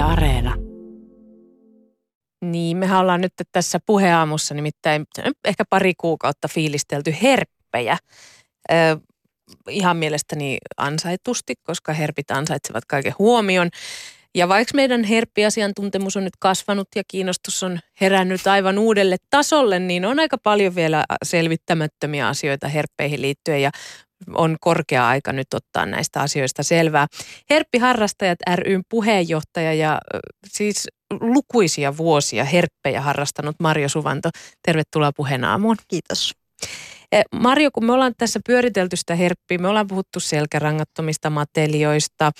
Areena. Niin, mehän ollaan nyt tässä puheaamussa nimittäin ehkä pari kuukautta fiilistelty herppejä. Ö, ihan mielestäni ansaitusti, koska herpit ansaitsevat kaiken huomion. Ja vaikka meidän herppiasiantuntemus on nyt kasvanut ja kiinnostus on herännyt aivan uudelle tasolle, niin on aika paljon vielä selvittämättömiä asioita herppeihin liittyen ja on korkea aika nyt ottaa näistä asioista selvää. Herppiharrastajat ryn puheenjohtaja ja siis lukuisia vuosia herppejä harrastanut Marjo Suvanto. Tervetuloa puheen aamuun. Kiitos. E, Marjo, kun me ollaan tässä pyöritelty sitä herppiä, me ollaan puhuttu selkärangattomista matelioista,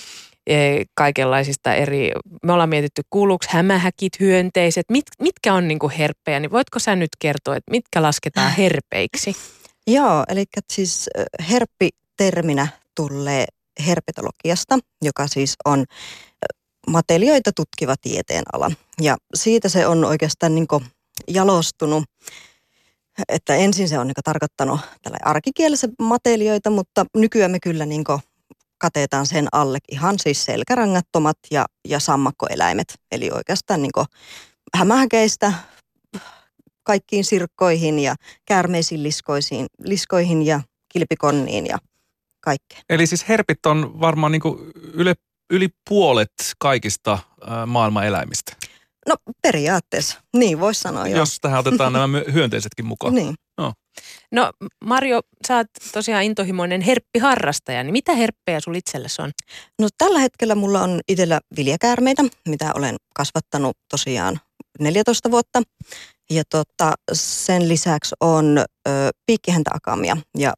e, kaikenlaisista eri, me ollaan mietitty kuuluuko hämähäkit, hyönteiset, mit, mitkä on niinku herppejä, niin voitko sä nyt kertoa, että mitkä lasketaan herpeiksi? Joo, eli siis herppi-terminä tulee herpetologiasta, joka siis on matelioita tutkiva tieteen ala. Ja siitä se on oikeastaan niin jalostunut, että ensin se on niin tarkoittanut tällä arkikielessä matelioita, mutta nykyään me kyllä niin katetaan sen alle ihan siis selkärangattomat ja, ja sammakkoeläimet. Eli oikeastaan niin hämähäkeistä kaikkiin sirkkoihin ja käärmeisiin liskoihin, liskoihin ja kilpikonniin ja kaikkeen. Eli siis herpit on varmaan niin yli, yli puolet kaikista maailman eläimistä. No periaatteessa, niin voisi sanoa jo. Jos tähän otetaan nämä hyönteisetkin mukaan. Niin. No. no Marjo, sä oot tosiaan intohimoinen herppiharrastaja, niin mitä herppejä sul itsellesi on? No tällä hetkellä mulla on itsellä viljakäärmeitä, mitä olen kasvattanut tosiaan 14 vuotta. Ja tota, sen lisäksi on ö, piikkihäntäakamia ja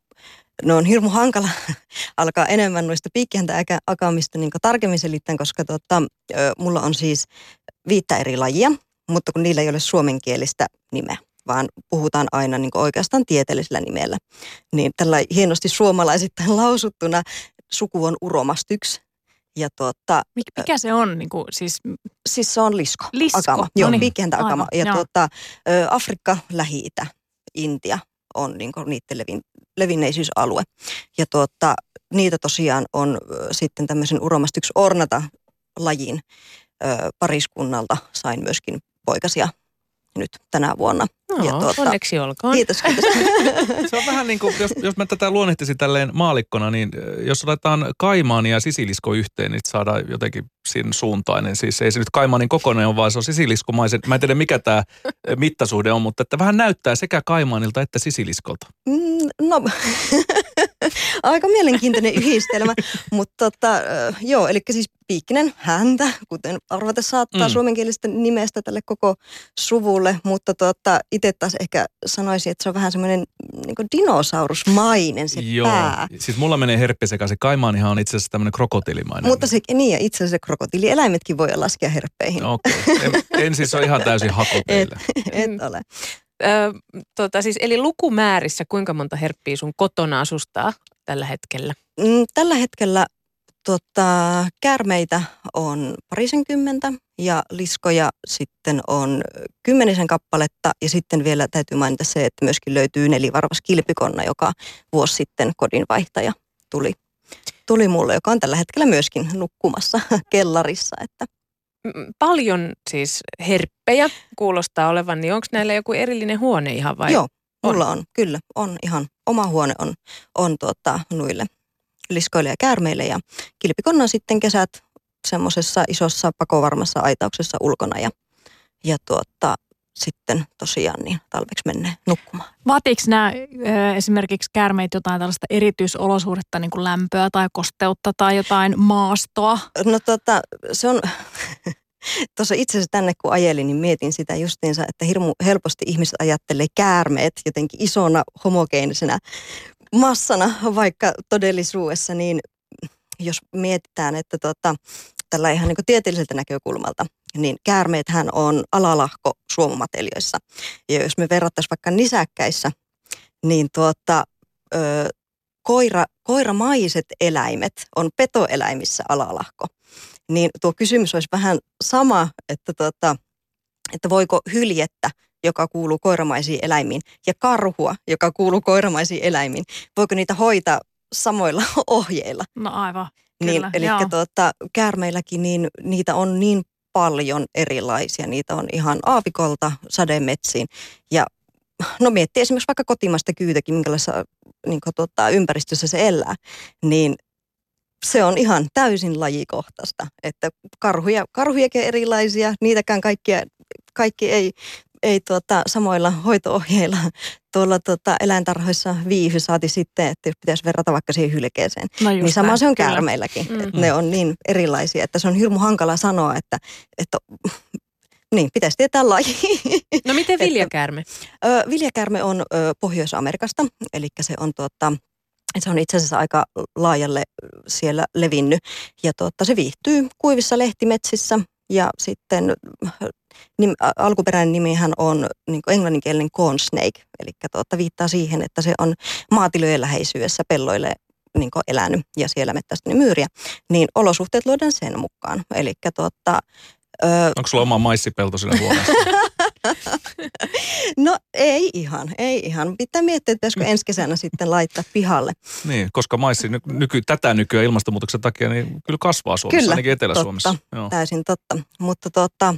ne on hirmu hankala alkaa enemmän noista piikkihäntäakamista niin tarkemmin selittäen, koska tota, ö, mulla on siis viittä eri lajia, mutta kun niillä ei ole suomenkielistä nimeä vaan puhutaan aina niin oikeastaan tieteellisellä nimellä. Niin tällä hienosti suomalaisittain lausuttuna suku on uromastyks ja tuota, Mikä se on? Niin kuin, siis... siis se on lisko. Lisko? Akama. Joo, no niin. akama. Ja tuota, Afrikka, Lähi-Itä, Intia on niin kuin niiden levin, levinneisyysalue. Ja tuota, niitä tosiaan on sitten tämmöisen uromastyks ornata lajin pariskunnalta sain myöskin poikasia nyt tänä vuonna. No, ja tuota, onneksi olkoon. Kiitos, kiitos. Se on vähän niin kuin, jos, jos mä tätä luonnehtisin tälleen maalikkona, niin jos otetaan Kaimaani ja sisilisko yhteen, niin saadaan jotenkin sin suuntainen. Siis ei se nyt Kaimaanin kokoinen ole, vaan se on sisiliskomaisen. Mä en tiedä mikä tämä mittasuhde on, mutta että vähän näyttää sekä Kaimaanilta että sisiliskolta. Mm, no, aika mielenkiintoinen yhdistelmä, mutta tota, joo, eli siis piikkinen häntä, kuten arvata saattaa mm. suomenkielistä nimestä tälle koko suvulle, mutta tota, itse taas ehkä sanoisin, että se on vähän semmoinen niin dinosaurusmainen se Joo. pää. Siis mulla menee herppi sekaisin. Kaimaanihan on itse asiassa tämmöinen krokotiilimainen. Mutta se, niin ja itse asiassa krokotiilieläimetkin voi laskea herppeihin. Okei. Okay. En, en siis ole ihan täysin hako teille. Et, et ole. Ö, tota, siis, eli lukumäärissä kuinka monta herppiä sun kotona asustaa tällä hetkellä? Mm, tällä hetkellä tota, käärmeitä on parisenkymmentä ja liskoja sitten on kymmenisen kappaletta. Ja sitten vielä täytyy mainita se, että myöskin löytyy nelivarvas kilpikonna, joka vuosi sitten kodinvaihtaja tuli, tuli mulle, joka on tällä hetkellä myöskin nukkumassa kellarissa. Että. Paljon siis herppejä kuulostaa olevan, niin onko näillä joku erillinen huone ihan vai? Joo, mulla on, on kyllä, on ihan oma huone on, on tuota, nuille liskoille ja käärmeille ja kilpikonna sitten kesät semmoisessa isossa pakovarmassa aitauksessa ulkona ja, ja tuota, sitten tosiaan niin talveksi mennään nukkumaan. Vaatiiko nämä esimerkiksi käärmeet jotain tällaista erityisolosuhdetta, niin kuin lämpöä tai kosteutta tai jotain maastoa? No tota, se on, tuossa itse asiassa tänne kun ajelin, niin mietin sitä justiinsa, että hirmu helposti ihmiset ajattelee käärmeet jotenkin isona homogeenisena massana, vaikka todellisuudessa niin jos mietitään, että tota, tällä ihan niin tieteelliseltä näkökulmalta, niin käärmeethän on alalahko suomumatelioissa. Ja jos me verrattaisiin vaikka nisäkkäissä, niin tuota, ö, koira, koiramaiset eläimet on petoeläimissä alalahko. Niin tuo kysymys olisi vähän sama, että, tuota, että voiko hyljettä, joka kuuluu koiramaisiin eläimiin, ja karhua, joka kuuluu koiramaisiin eläimiin, voiko niitä hoitaa samoilla ohjeilla? No aivan. Niin, eli tuota, käärmeilläkin niin, niitä on niin paljon erilaisia. Niitä on ihan aavikolta sademetsiin ja no miettii esimerkiksi vaikka kotimaista kyytäkin, minkälaisessa niin kuin, tota, ympäristössä se elää, niin se on ihan täysin lajikohtaista, että karhuja, karhujakin erilaisia, niitäkään kaikkia, kaikki ei, ei tuota, samoilla hoitoohjeilla tuolla tuota, eläintarhoissa viihy saati sitten, että jos pitäisi verrata vaikka siihen hylkeeseen. No niin sama se on käärmeilläkin, mm. että ne on niin erilaisia, että se on hirmu hankala sanoa, että, että niin, pitäisi tietää laji. No miten viljakäärme? Ö, viljakäärme on ö, Pohjois-Amerikasta, eli se on tuota, se on itse asiassa aika laajalle siellä levinnyt. Ja tuota, se viihtyy kuivissa lehtimetsissä ja sitten nim, alkuperäinen nimihän on niin englanninkielinen corn snake, eli tuota, viittaa siihen, että se on maatilojen läheisyydessä pelloille niin elänyt ja siellä mettästänyt myyriä, niin olosuhteet luodaan sen mukaan. Eli tuota, Öö, Onko sulla oma maissipelto siinä huoneessa? no ei ihan, ei ihan. Pitää miettiä, että pitäisikö ensi kesänä sitten laittaa pihalle. Niin, koska maissi nyky, tätä nykyään ilmastonmuutoksen takia niin kyllä kasvaa Suomessa, kyllä, ainakin Etelä-Suomessa. Totta, Joo. täysin totta. Mutta tota,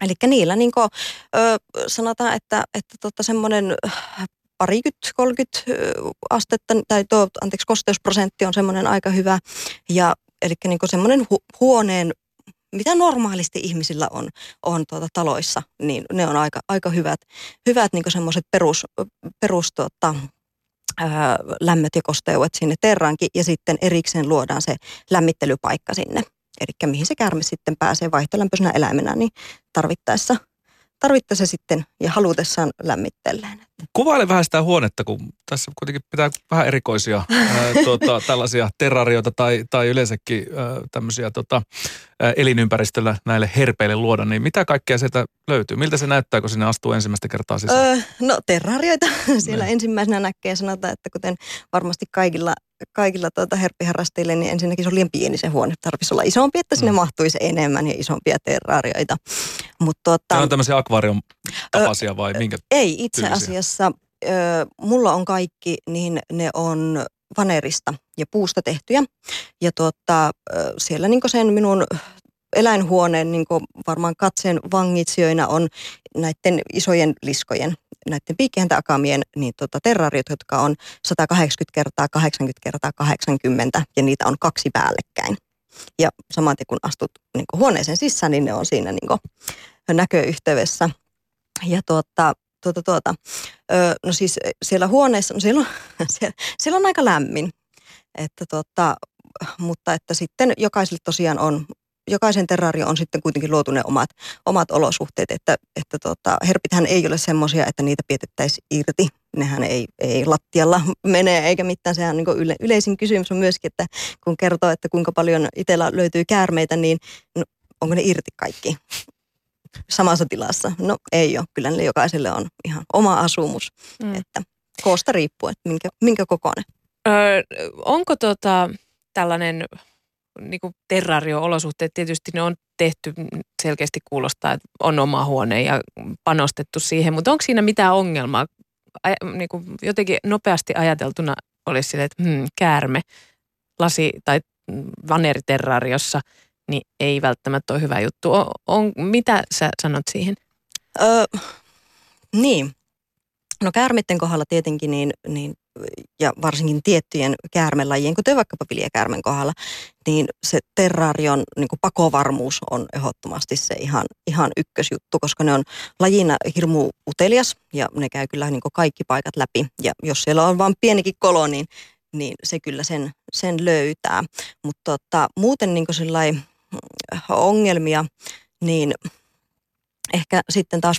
eli niillä niin kuin, ö, sanotaan, että, että tota semmoinen parikymmentä, 30 astetta, tai tuo, anteeksi, kosteusprosentti on semmoinen aika hyvä. Ja eli niin semmoinen hu- huoneen mitä normaalisti ihmisillä on, on tuota taloissa, niin ne on aika, aika hyvät, hyvät niin semmoiset perus, perus tuota, lämmöt ja kosteudet sinne terraankin ja sitten erikseen luodaan se lämmittelypaikka sinne. Eli mihin se kärme sitten pääsee vaihtolämpöisenä eläimenä, niin tarvittaessa – tarvittaessa sitten ja halutessaan lämmittelleen. Kuvaile vähän sitä huonetta, kun tässä kuitenkin pitää vähän erikoisia ää, tuota, tällaisia terrarioita tai, tai yleensäkin ää, tämmöisiä tota, ää, elinympäristöllä näille herpeille luoda, niin mitä kaikkea sieltä löytyy? Miltä se näyttää, kun sinne astuu ensimmäistä kertaa sisään? Öö, no terrarioita siellä ne. ensimmäisenä näkee sanotaan, että kuten varmasti kaikilla kaikilla tuota herppiharrastajille, niin ensinnäkin se on liian pieni se huone. Tarvitsisi olla isompi, että sinne mm. mahtuisi enemmän ja isompia terraarioita. Mut, tuota, on tämmöisiä akvaarium tapaisia vai minkä Ei, itse tyylisiä? asiassa ö, mulla on kaikki, niin ne on vanerista ja puusta tehtyjä. Ja tuota, siellä niin sen minun eläinhuoneen niin varmaan katseen vangitsijoina on näiden isojen liskojen näiden piikkihäntäakamien niin tota, terrariot, jotka on 180 kertaa 80 kertaa 80 ja niitä on kaksi päällekkäin. Ja samaten kun astut niin huoneeseen sisään, niin ne on siinä niin näköyhteydessä. Ja tuota, tuota, tuota, ö, no siis siellä huoneessa, no siellä on, siellä, siellä on aika lämmin. Että tuota, mutta että sitten jokaiselle tosiaan on, jokaisen terrario on sitten kuitenkin luotu ne omat, omat olosuhteet, että, että tota, herpithän ei ole semmoisia, että niitä pietettäisiin irti. Nehän ei, ei lattialla mene eikä mitään. Sehän niin yle, yleisin kysymys on myöskin, että kun kertoo, että kuinka paljon itsellä löytyy käärmeitä, niin no, onko ne irti kaikki samassa tilassa? No ei ole. Kyllä ne jokaiselle on ihan oma asumus, mm. että koosta riippuu, että minkä, minkä kokoinen. Öö, onko tota, tällainen niin kuin terrario-olosuhteet, tietysti ne on tehty selkeästi kuulostaa, että on oma huone ja panostettu siihen, mutta onko siinä mitään ongelmaa? niin kuin jotenkin nopeasti ajateltuna olisi sille, että hmm, käärme lasi- tai vaneriterrariossa, niin ei välttämättä ole hyvä juttu. On, on, mitä sä sanot siihen? Öö, niin. No käärmitten kohdalla tietenkin niin, niin ja varsinkin tiettyjen käärmelajien, kuten vaikkapa viljakäärmen kohdalla, niin se terrarion niin kuin pakovarmuus on ehdottomasti se ihan, ihan ykkösjuttu, koska ne on lajina hirmu utelias ja ne käy kyllä niin kuin kaikki paikat läpi. Ja jos siellä on vain pienikin kolo, niin, niin se kyllä sen, sen löytää. Mutta tota, muuten niin kuin ongelmia, niin – ehkä sitten taas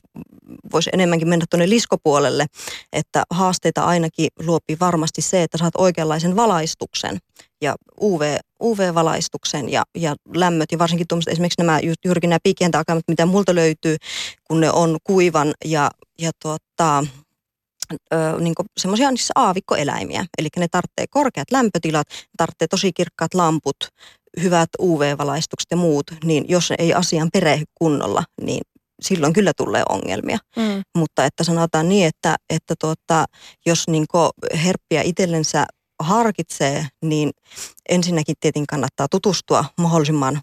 voisi enemmänkin mennä tuonne liskopuolelle, että haasteita ainakin luopi varmasti se, että saat oikeanlaisen valaistuksen ja UV, UV-valaistuksen ja, ja lämmöt ja varsinkin tuommoiset esimerkiksi nämä juurikin nämä piikientäakamat, mitä multa löytyy, kun ne on kuivan ja, ja tuota, niin semmoisia siis aavikkoeläimiä. Eli ne tarvitsee korkeat lämpötilat, tarvitsee tosi kirkkaat lamput, hyvät UV-valaistukset ja muut, niin jos ei asian perehdy kunnolla, niin silloin kyllä tulee ongelmia. Mm. Mutta että sanotaan niin, että, että tuota, jos niin herppiä itsellensä harkitsee, niin ensinnäkin tietenkin kannattaa tutustua mahdollisimman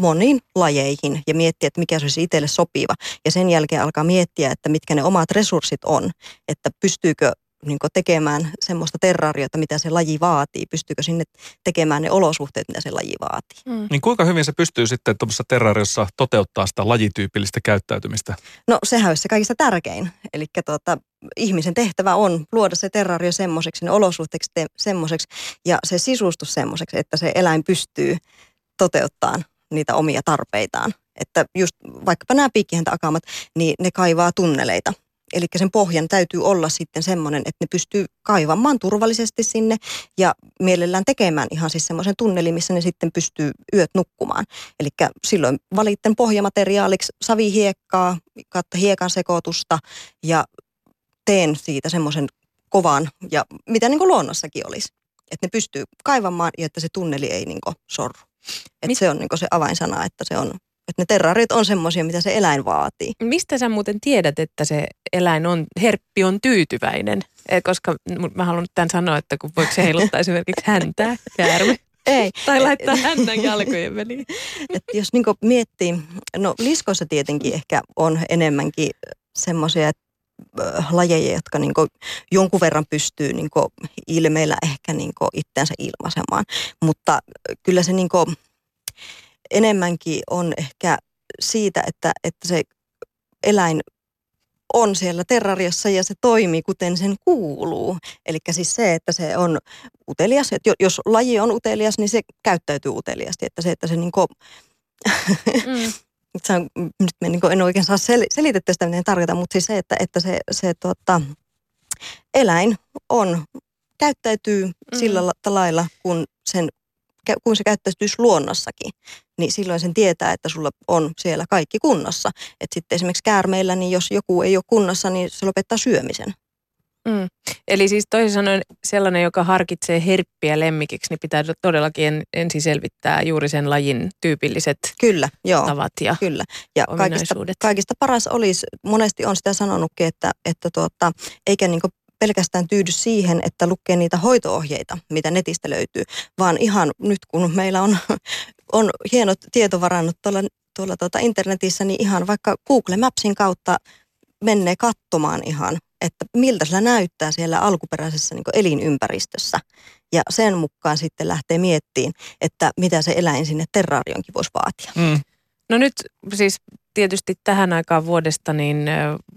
moniin lajeihin ja miettiä, että mikä se olisi itselle sopiva. Ja sen jälkeen alkaa miettiä, että mitkä ne omat resurssit on, että pystyykö niin tekemään semmoista terrariota, mitä se laji vaatii. Pystyykö sinne tekemään ne olosuhteet, mitä se laji vaatii. Mm. Niin kuinka hyvin se pystyy sitten tuossa terrariossa toteuttaa sitä lajityypillistä käyttäytymistä? No sehän olisi se kaikista tärkein. Eli tuota, ihmisen tehtävä on luoda se terrario semmoiseksi, ne olosuhteeksi te- semmoiseksi ja se sisustus semmoiseksi, että se eläin pystyy toteuttamaan niitä omia tarpeitaan. Että just vaikkapa nämä piikkihäntäakamat, niin ne kaivaa tunneleita – Eli sen pohjan täytyy olla sitten semmoinen, että ne pystyy kaivamaan turvallisesti sinne ja mielellään tekemään ihan siis semmoisen tunnelin, missä ne sitten pystyy yöt nukkumaan. Eli silloin valitten pohjamateriaaliksi savihiekkaa, kautta hiekan sekoitusta ja teen siitä semmoisen kovan ja mitä niin kuin luonnossakin olisi. Että ne pystyy kaivamaan ja että se tunneli ei niin sorru. Että se on niin se avainsana, että se on että ne terrarit on semmoisia, mitä se eläin vaatii. Mistä sä muuten tiedät, että se eläin on, herppi on tyytyväinen? Eh, koska mä haluan tämän sanoa, että kun voiko se heiluttaa esimerkiksi häntää, käärme. Ei. Tai laittaa hännän jalkojen väliin. Et jos niinku miettii, no liskoissa tietenkin ehkä on enemmänkin semmoisia lajeja, jotka niinku jonkun verran pystyy niinku ilmeillä ehkä niinku itseänsä ilmaisemaan. Mutta kyllä se niinku, enemmänkin on ehkä siitä, että, että se eläin on siellä terrariassa ja se toimii kuten sen kuuluu. Eli siis se, että se on utelias, että jos laji on utelias, niin se käyttäytyy uteliasti. Että se, että se niinku, mm. se on, nyt mä niin en oikein saa sel, selitettyä sitä, miten tarkoitan, mutta siis se, että, että se, se tota, eläin on, käyttäytyy mm. sillä lailla, kun sen kun se käyttäytyisi luonnossakin, niin silloin sen tietää, että sulla on siellä kaikki kunnossa. Että sitten esimerkiksi käärmeillä, niin jos joku ei ole kunnossa, niin se lopettaa syömisen. Mm. Eli siis toisin sanoen sellainen, joka harkitsee herppiä lemmikiksi, niin pitää todellakin en, ensin selvittää juuri sen lajin tyypilliset kyllä, joo, tavat ja Kyllä, ja kaikista, kaikista paras olisi, monesti on sitä sanonutkin, että, että tuota, eikä niin pelkästään tyydy siihen, että lukee niitä hoitoohjeita, mitä netistä löytyy, vaan ihan nyt kun meillä on, on hienot tietovarannut tuolla, tuolla tuota internetissä, niin ihan vaikka Google Mapsin kautta menee katsomaan ihan, että miltä sillä näyttää siellä alkuperäisessä niin elinympäristössä. Ja sen mukaan sitten lähtee miettiin, että mitä se eläin sinne terraarionkin voisi vaatia. Mm. No nyt siis tietysti tähän aikaan vuodesta niin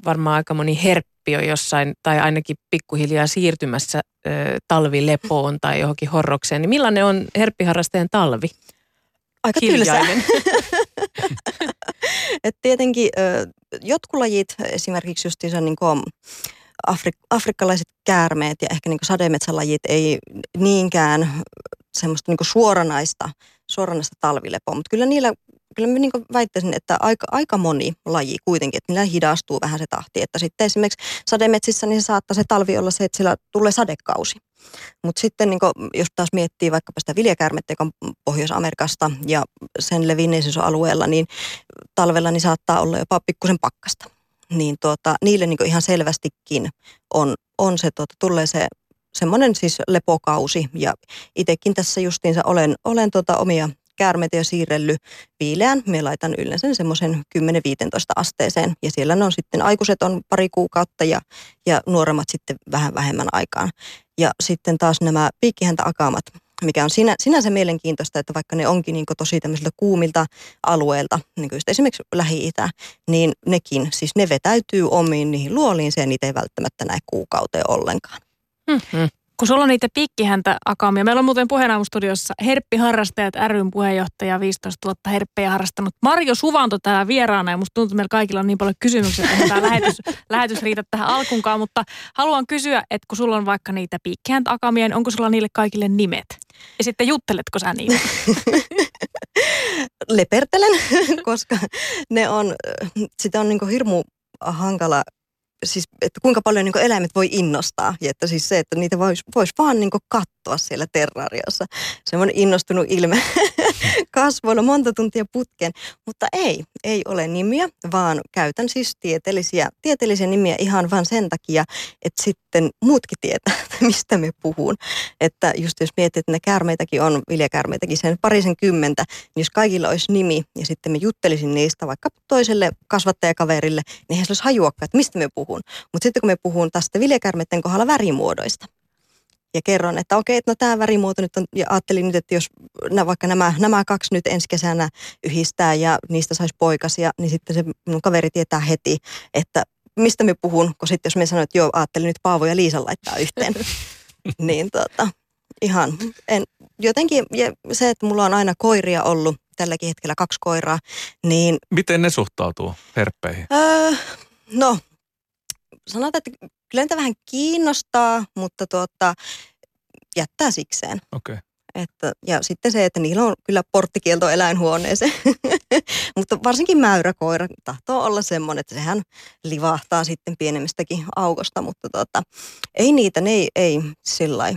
varmaan aika moni herppi on jossain tai ainakin pikkuhiljaa siirtymässä ö, talvilepoon tai johonkin horrokseen. Niin millainen on herppiharrasteen talvi? Aika tylsä. Et tietenkin ö, jotkut lajit, esimerkiksi just niin kuin afrik- afrikkalaiset käärmeet ja ehkä niin sademetsälajit ei niinkään semmoista niin suoranaista, suoranaista talvilepoa, mutta kyllä niillä kyllä mä niin väittäisin, että aika, aika moni laji kuitenkin, että niillä hidastuu vähän se tahti. Että sitten esimerkiksi sademetsissä niin se saattaa se talvi olla se, että sillä tulee sadekausi. Mutta sitten niin kuin, jos taas miettii vaikkapa sitä viljakärmettä, joka on Pohjois-Amerikasta ja sen levinneisyysalueella, niin talvella niin saattaa olla jopa pikkusen pakkasta. Niin tuota, niille niin ihan selvästikin on, on se, tuota, tulee se semmoinen siis lepokausi ja itsekin tässä justiinsa olen, olen tuota omia käärmeitä jo siirrellyt viileän. Me laitan yleensä semmoisen 10-15 asteeseen ja siellä ne on sitten, aikuiset on pari kuukautta ja, ja nuoremmat sitten vähän vähemmän aikaan. Ja sitten taas nämä piikkihäntäakamat, mikä on sinä, sinänsä mielenkiintoista, että vaikka ne onkin niin tosi tämmöisiltä kuumilta alueilta, niin kuin esimerkiksi Lähi-Itä, niin nekin, siis ne vetäytyy omiin niihin luoliin, ja niitä ei välttämättä näe kuukauteen ollenkaan. Mm-hmm. Kun sulla on niitä piikkihäntä akamia. Meillä on muuten puheenaamustuudiossa Herppiharrastajat ryn puheenjohtaja, 15 vuotta herppejä harrastanut. Marjo Suvanto täällä vieraana ja musta tuntuu, että meillä kaikilla on niin paljon kysymyksiä, että tämä lähetys, lähetys riitä tähän alkunkaan. Mutta haluan kysyä, että kun sulla on vaikka niitä piikkihäntä akamia, niin onko sulla niille kaikille nimet? Ja sitten jutteletko sä niitä? Lepertelen, koska ne on, sitä on niin hirmu hankala siis, että kuinka paljon niin eläimet voi innostaa. Ja että siis se, että niitä voisi vois vaan niin katsoa siellä terrariossa. Semmoinen innostunut ilme kasvoilla monta tuntia putken. Mutta ei, ei ole nimiä, vaan käytän siis tieteellisiä, tieteellisiä nimiä ihan vain sen takia, että sitten muutkin tietää, mistä me puhun. Että just jos mietit, että ne käärmeitäkin on, viljakäärmeitäkin sen parisen kymmentä, niin jos kaikilla olisi nimi ja sitten me juttelisin niistä vaikka toiselle kasvattajakaverille, niin he olisi hajuakaan, että mistä me puhun. Mutta sitten kun me puhun tästä viljakäärmeiden kohdalla värimuodoista, ja kerron, että okei, että no tämä värimuoto nyt on, ja ajattelin nyt, että jos nä, vaikka nämä, nämä kaksi nyt ensi kesänä yhdistää ja niistä saisi poikasia, niin sitten se minun kaveri tietää heti, että mistä me puhun, kun sitten jos me sanoin, että joo, ajattelin nyt Paavo ja Liisan laittaa yhteen, niin tota, ihan, en, jotenkin ja se, että mulla on aina koiria ollut, tälläkin hetkellä kaksi koiraa, niin... Miten ne suhtautuu herppeihin? Öö, no, sanotaan, että kyllä niitä vähän kiinnostaa, mutta tuota, jättää sikseen. Okei. Okay. Että, ja sitten se, että niillä on kyllä porttikielto eläinhuoneeseen. Mutta varsinkin mäyräkoira tahtoo olla semmoinen, että sehän livahtaa sitten pienemmistäkin aukosta. Mutta tota, ei niitä, ne ei, ei sillä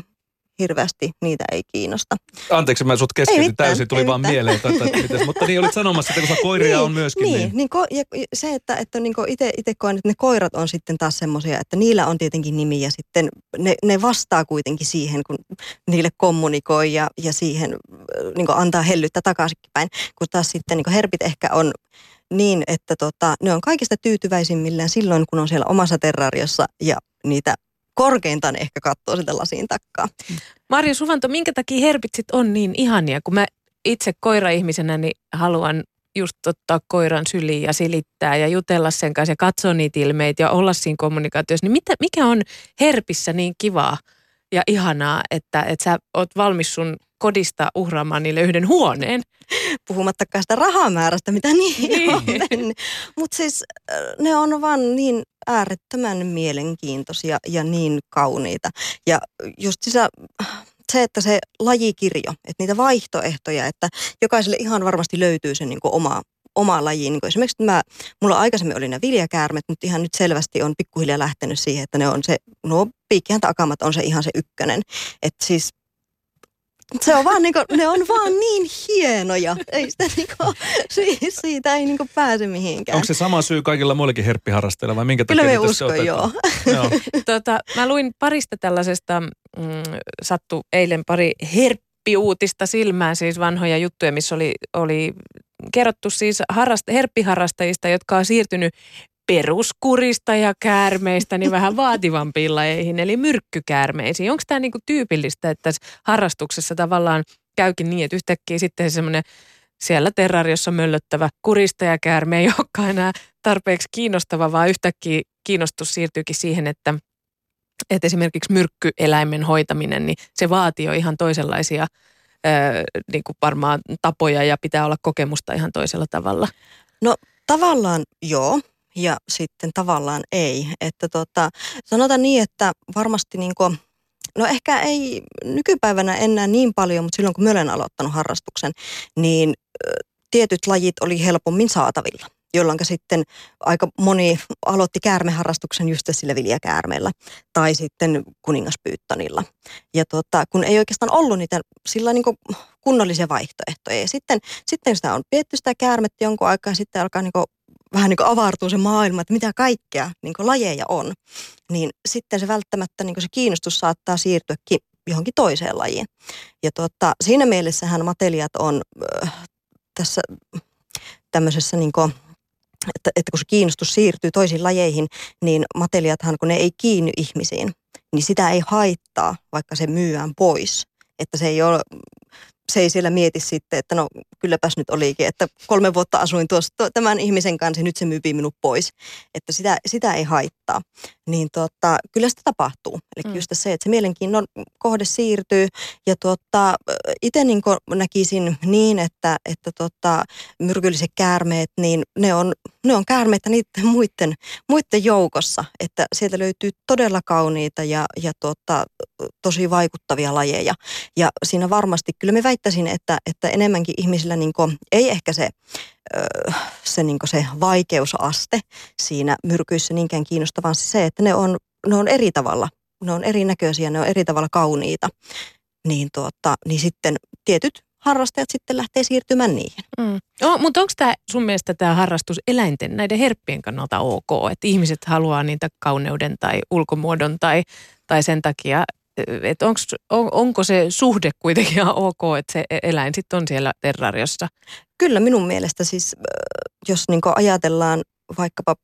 hirveästi niitä ei kiinnosta. Anteeksi, mä sut keskeytin täysin, tuli vaan mitään. mieleen. Että, että, että, mutta niin olit sanomassa, että kun koiria niin, on myöskin. Niin, niin. niin ko, ja se, että, että niin itse koen, että ne koirat on sitten taas semmoisia, että niillä on tietenkin nimi ja sitten ne, ne vastaa kuitenkin siihen, kun niille kommunikoi ja, ja siihen niin antaa hellyttä takaisinkin päin. Kun taas sitten niin herpit ehkä on niin, että tota, ne on kaikista tyytyväisimmillään silloin, kun on siellä omassa terrariossa ja niitä korkeintaan ehkä katsoo sitä lasiin takkaa. Marjo Suvanto, minkä takia herpit sit on niin ihania? Kun mä itse koira-ihmisenä niin haluan just ottaa koiran syliin ja silittää ja jutella sen kanssa ja katsoa niitä ilmeitä ja olla siinä kommunikaatiossa. Niin mitä, mikä on herpissä niin kivaa ja ihanaa, että, että sä oot valmis sun kodista uhraamaan niille yhden huoneen? Puhumattakaan sitä rahamäärästä, mitä niin, niin. on Mutta siis ne on vaan niin äärettömän mielenkiintoisia ja niin kauniita. Ja just sisä, se, että se lajikirjo, että niitä vaihtoehtoja, että jokaiselle ihan varmasti löytyy se niin oma, oma laji. Niin esimerkiksi mä, mulla aikaisemmin oli ne viljakäärmet, mutta ihan nyt selvästi on pikkuhiljaa lähtenyt siihen, että ne on se, no piikkihän takamat on se ihan se ykkönen. Että siis se on vaan niinku, ne on vaan niin hienoja. Ei sitä niinku, siitä ei niinku pääse mihinkään. Onko se sama syy kaikilla muillekin herppiharrastajilla vai minkä takia Kyllä me uskon, joo. joo. tota, mä luin parista tällaisesta, mm, sattu eilen pari herppiuutista silmään, siis vanhoja juttuja, missä oli, oli kerrottu siis harrast, herppiharrastajista, jotka on siirtynyt peruskurista ja käärmeistä niin vähän vaativampiin lajeihin, eli myrkkykäärmeisiin. Onko tämä niinku tyypillistä, että tässä harrastuksessa tavallaan käykin niin, että yhtäkkiä sitten se semmoinen siellä terrariossa möllöttävä kuristajakäärme ei olekaan enää tarpeeksi kiinnostava, vaan yhtäkkiä kiinnostus siirtyykin siihen, että, että esimerkiksi myrkkyeläimen hoitaminen, niin se vaatii jo ihan toisenlaisia ää, niin kuin varmaan tapoja ja pitää olla kokemusta ihan toisella tavalla. No tavallaan joo, ja sitten tavallaan ei. Että tota, sanotaan niin, että varmasti niin kuin, no ehkä ei nykypäivänä enää niin paljon, mutta silloin kun mä olen aloittanut harrastuksen, niin tietyt lajit oli helpommin saatavilla jolloin sitten aika moni aloitti käärmeharrastuksen just sillä viljakäärmeellä tai sitten kuningaspyyttonilla. Ja tota, kun ei oikeastaan ollut niitä sillä niin kunnollisia vaihtoehtoja. Ja sitten, sitten sitä on pietty sitä käärmettä jonkun aikaa, sitten alkaa niin vähän niin kuin avartuu se maailma, että mitä kaikkea niin kuin lajeja on, niin sitten se välttämättä niin kuin se kiinnostus saattaa siirtyäkin johonkin toiseen lajiin. Ja tuota, siinä mielessähän matelijat on äh, tässä tämmöisessä niin kuin, että, että kun se kiinnostus siirtyy toisiin lajeihin, niin matelijathan kun ne ei kiinny ihmisiin, niin sitä ei haittaa, vaikka se myyään pois. Että se ei ole se ei siellä mieti sitten, että no kylläpäs nyt olikin, että kolme vuotta asuin tuossa tämän ihmisen kanssa ja nyt se myypi minut pois. Että sitä, sitä ei haittaa. Niin tota, kyllä sitä tapahtuu. Eli mm. just se, että se mielenkiinnon kohde siirtyy. Ja tota, itse niin näkisin niin, että, että tota, myrkylliset käärmeet, niin ne on, ne on käärmeitä niiden muiden, muiden joukossa. Että sieltä löytyy todella kauniita ja, ja tota, tosi vaikuttavia lajeja. Ja siinä varmasti, kyllä me väittäisin, että, että enemmänkin ihmisillä niin kuin, ei ehkä se, se, niin se vaikeusaste siinä myrkyissä niinkään kiinnosta, vaan se, että ne on, ne on eri tavalla, ne on erinäköisiä, ne on eri tavalla kauniita. Niin, tuota, niin sitten tietyt harrastajat sitten lähtee siirtymään niihin. Mm. No, mutta onko tämä sun mielestä tämä harrastus eläinten, näiden herppien kannalta ok? Että ihmiset haluaa niitä kauneuden tai ulkomuodon tai, tai sen takia, että on, onko se suhde kuitenkin ihan ok, että se eläin sitten on siellä terrariossa? Kyllä minun mielestä siis, jos niin ajatellaan vaikkapa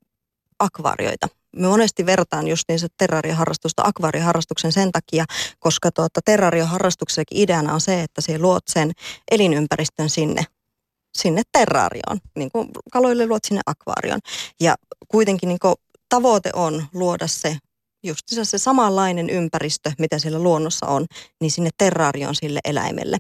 akvaarioita, me monesti vertaan just niin se terrariaharrastusta akvaariharrastuksen sen takia, koska tuota, terrariaharrastuksellakin ideana on se, että se luot sen elinympäristön sinne sinne terraarioon, niin kuin kaloille luot sinne akvaarion. Ja kuitenkin niin kuin tavoite on luoda se just se samanlainen ympäristö, mitä siellä luonnossa on, niin sinne terraarioon sille eläimelle.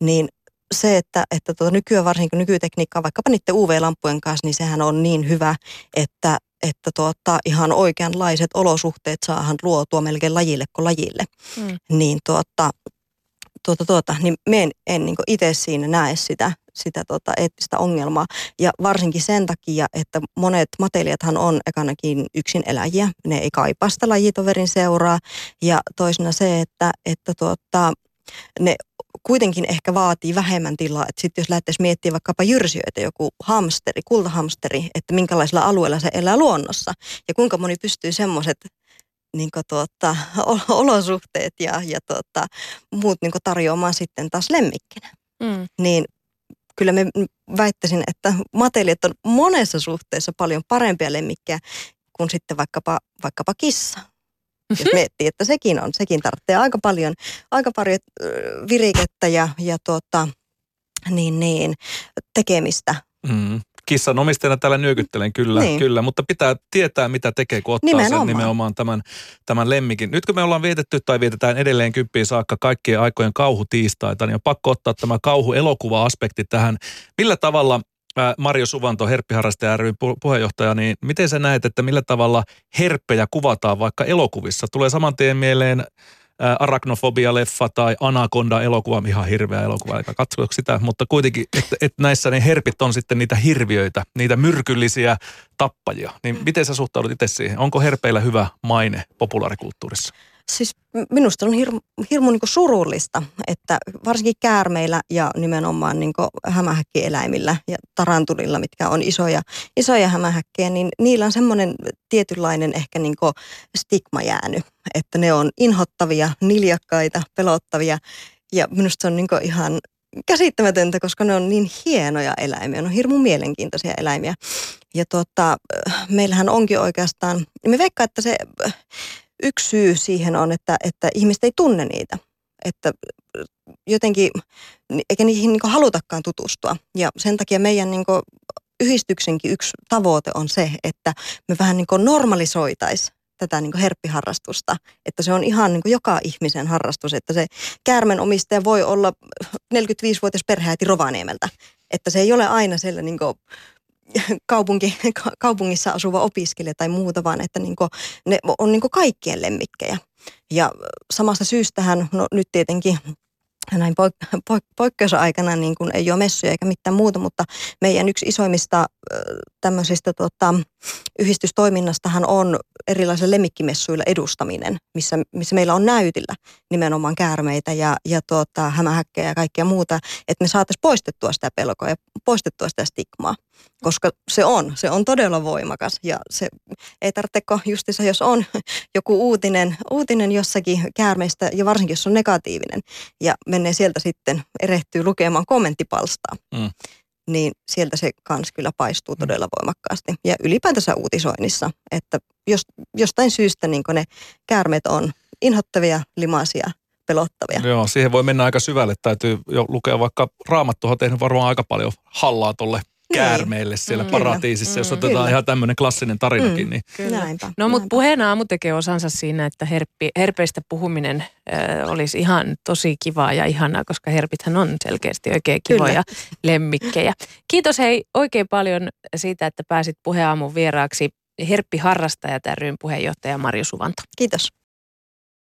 Niin se, että, että tuota nykyään varsinkin nykytekniikkaa, vaikkapa niiden UV-lampujen kanssa, niin sehän on niin hyvä, että, että tuota, ihan oikeanlaiset olosuhteet saahan luotua melkein lajille kuin lajille. Mm. Niin tuota, tuota, tuota, niin me en, en niin itse siinä näe sitä, sitä tuota eettistä ongelmaa. Ja varsinkin sen takia, että monet matelijathan on ekanakin yksin eläjiä. Ne ei kaipaa sitä lajitoverin seuraa. Ja toisena se, että, että tuota, ne kuitenkin ehkä vaatii vähemmän tilaa. Että sitten jos lähdettäisiin miettimään vaikkapa jyrsijöitä, joku hamsteri, kultahamsteri, että minkälaisella alueella se elää luonnossa ja kuinka moni pystyy semmoiset niin tuota, olosuhteet ja, ja tuota, muut niin tarjoamaan sitten taas lemmikkinä. Mm. Niin kyllä me väittäisin, että matelijat on monessa suhteessa paljon parempia lemmikkejä kuin sitten vaikkapa, vaikkapa kissa. Jos mm-hmm. miettii, että sekin on, sekin tarvitsee aika paljon, aika paljon virikettä ja, ja tuota, niin, niin, tekemistä. Mm. Kissan omistajana täällä nyökyttelen, kyllä, niin. kyllä, mutta pitää tietää, mitä tekee, kun ottaa nimenomaan. sen nimenomaan tämän, tämän lemmikin. Nyt kun me ollaan vietetty tai vietetään edelleen kymppiin saakka kaikkien aikojen kauhutiistaita, niin on pakko ottaa tämä kauhu-elokuva-aspekti tähän. Millä tavalla Marjo Suvanto, Herppiharrastaja ry puheenjohtaja, niin miten sä näet, että millä tavalla herppejä kuvataan vaikka elokuvissa? Tulee saman tien mieleen Arachnofobia-leffa tai Anaconda-elokuva, ihan hirveä elokuva, eikä katsoa sitä, mutta kuitenkin, että et näissä ne herpit on sitten niitä hirviöitä, niitä myrkyllisiä tappajia. Niin miten sä suhtaudut itse siihen? Onko herpeillä hyvä maine populaarikulttuurissa? Siis minusta on hirmu, hirmu niin surullista, että varsinkin käärmeillä ja nimenomaan niin hämähäkkieläimillä ja tarantulilla, mitkä on isoja, isoja hämähäkkejä, niin niillä on semmoinen tietynlainen ehkä niin stigma jäänyt, että ne on inhottavia, niljakkaita, pelottavia ja minusta se on niin ihan käsittämätöntä, koska ne on niin hienoja eläimiä, ne on hirmu mielenkiintoisia eläimiä. Ja tuota, meillähän onkin oikeastaan, me veikkaa, että se yksi syy siihen on, että, että ihmiset ei tunne niitä. Että jotenkin, eikä niihin niin halutakaan tutustua. Ja sen takia meidän niin yhdistyksenkin yksi tavoite on se, että me vähän niin normalisoitaisiin tätä niin herppiharrastusta, että se on ihan niin joka ihmisen harrastus, että se käärmen omistaja voi olla 45-vuotias perheäiti Rovaniemeltä, että se ei ole aina siellä niin kaupunki, kaupungissa asuva opiskelija tai muuta, vaan että niin kuin, ne on niin kaikkien lemmikkejä. Ja samasta syystähän, no nyt tietenkin näin poik- poik- poikkeusaikana niin kuin ei ole messuja eikä mitään muuta, mutta meidän yksi isoimmista tämmöisistä tota, yhdistystoiminnastahan on erilaisilla lemmikkimessuilla edustaminen, missä, missä meillä on näytillä nimenomaan käärmeitä ja, ja tuota, hämähäkkejä ja kaikkea muuta, että me saataisiin poistettua sitä pelkoa ja poistettua sitä stigmaa, koska se on, se on todella voimakas ja se ei tarvitse, justissa jos on joku uutinen, uutinen jossakin käärmeistä ja varsinkin jos on negatiivinen ja menee sieltä sitten, erehtyy lukemaan kommenttipalstaa. Mm niin sieltä se kans kyllä paistuu todella voimakkaasti. Ja ylipäätänsä uutisoinnissa, että jos, jostain syystä niin ne käärmeet on inhottavia, limaisia, pelottavia. Joo, siihen voi mennä aika syvälle. Täytyy jo lukea vaikka Raamattu on tehnyt varmaan aika paljon hallaa tuolle. Käärmeille siellä mm, paratiisissa, jos mm, otetaan kyllä. ihan tämmöinen klassinen tarinakin. Mm, niin. Kyllä. Näinpä, no mutta puheen aamu tekee osansa siinä, että herppi, herpeistä puhuminen äh, olisi ihan tosi kivaa ja ihanaa, koska herpithän on selkeästi oikein kivoja kyllä. lemmikkejä. Kiitos hei oikein paljon siitä, että pääsit puheen aamun vieraaksi Herppi Harrastajat ryn puheenjohtaja Marjo Suvanto. Kiitos.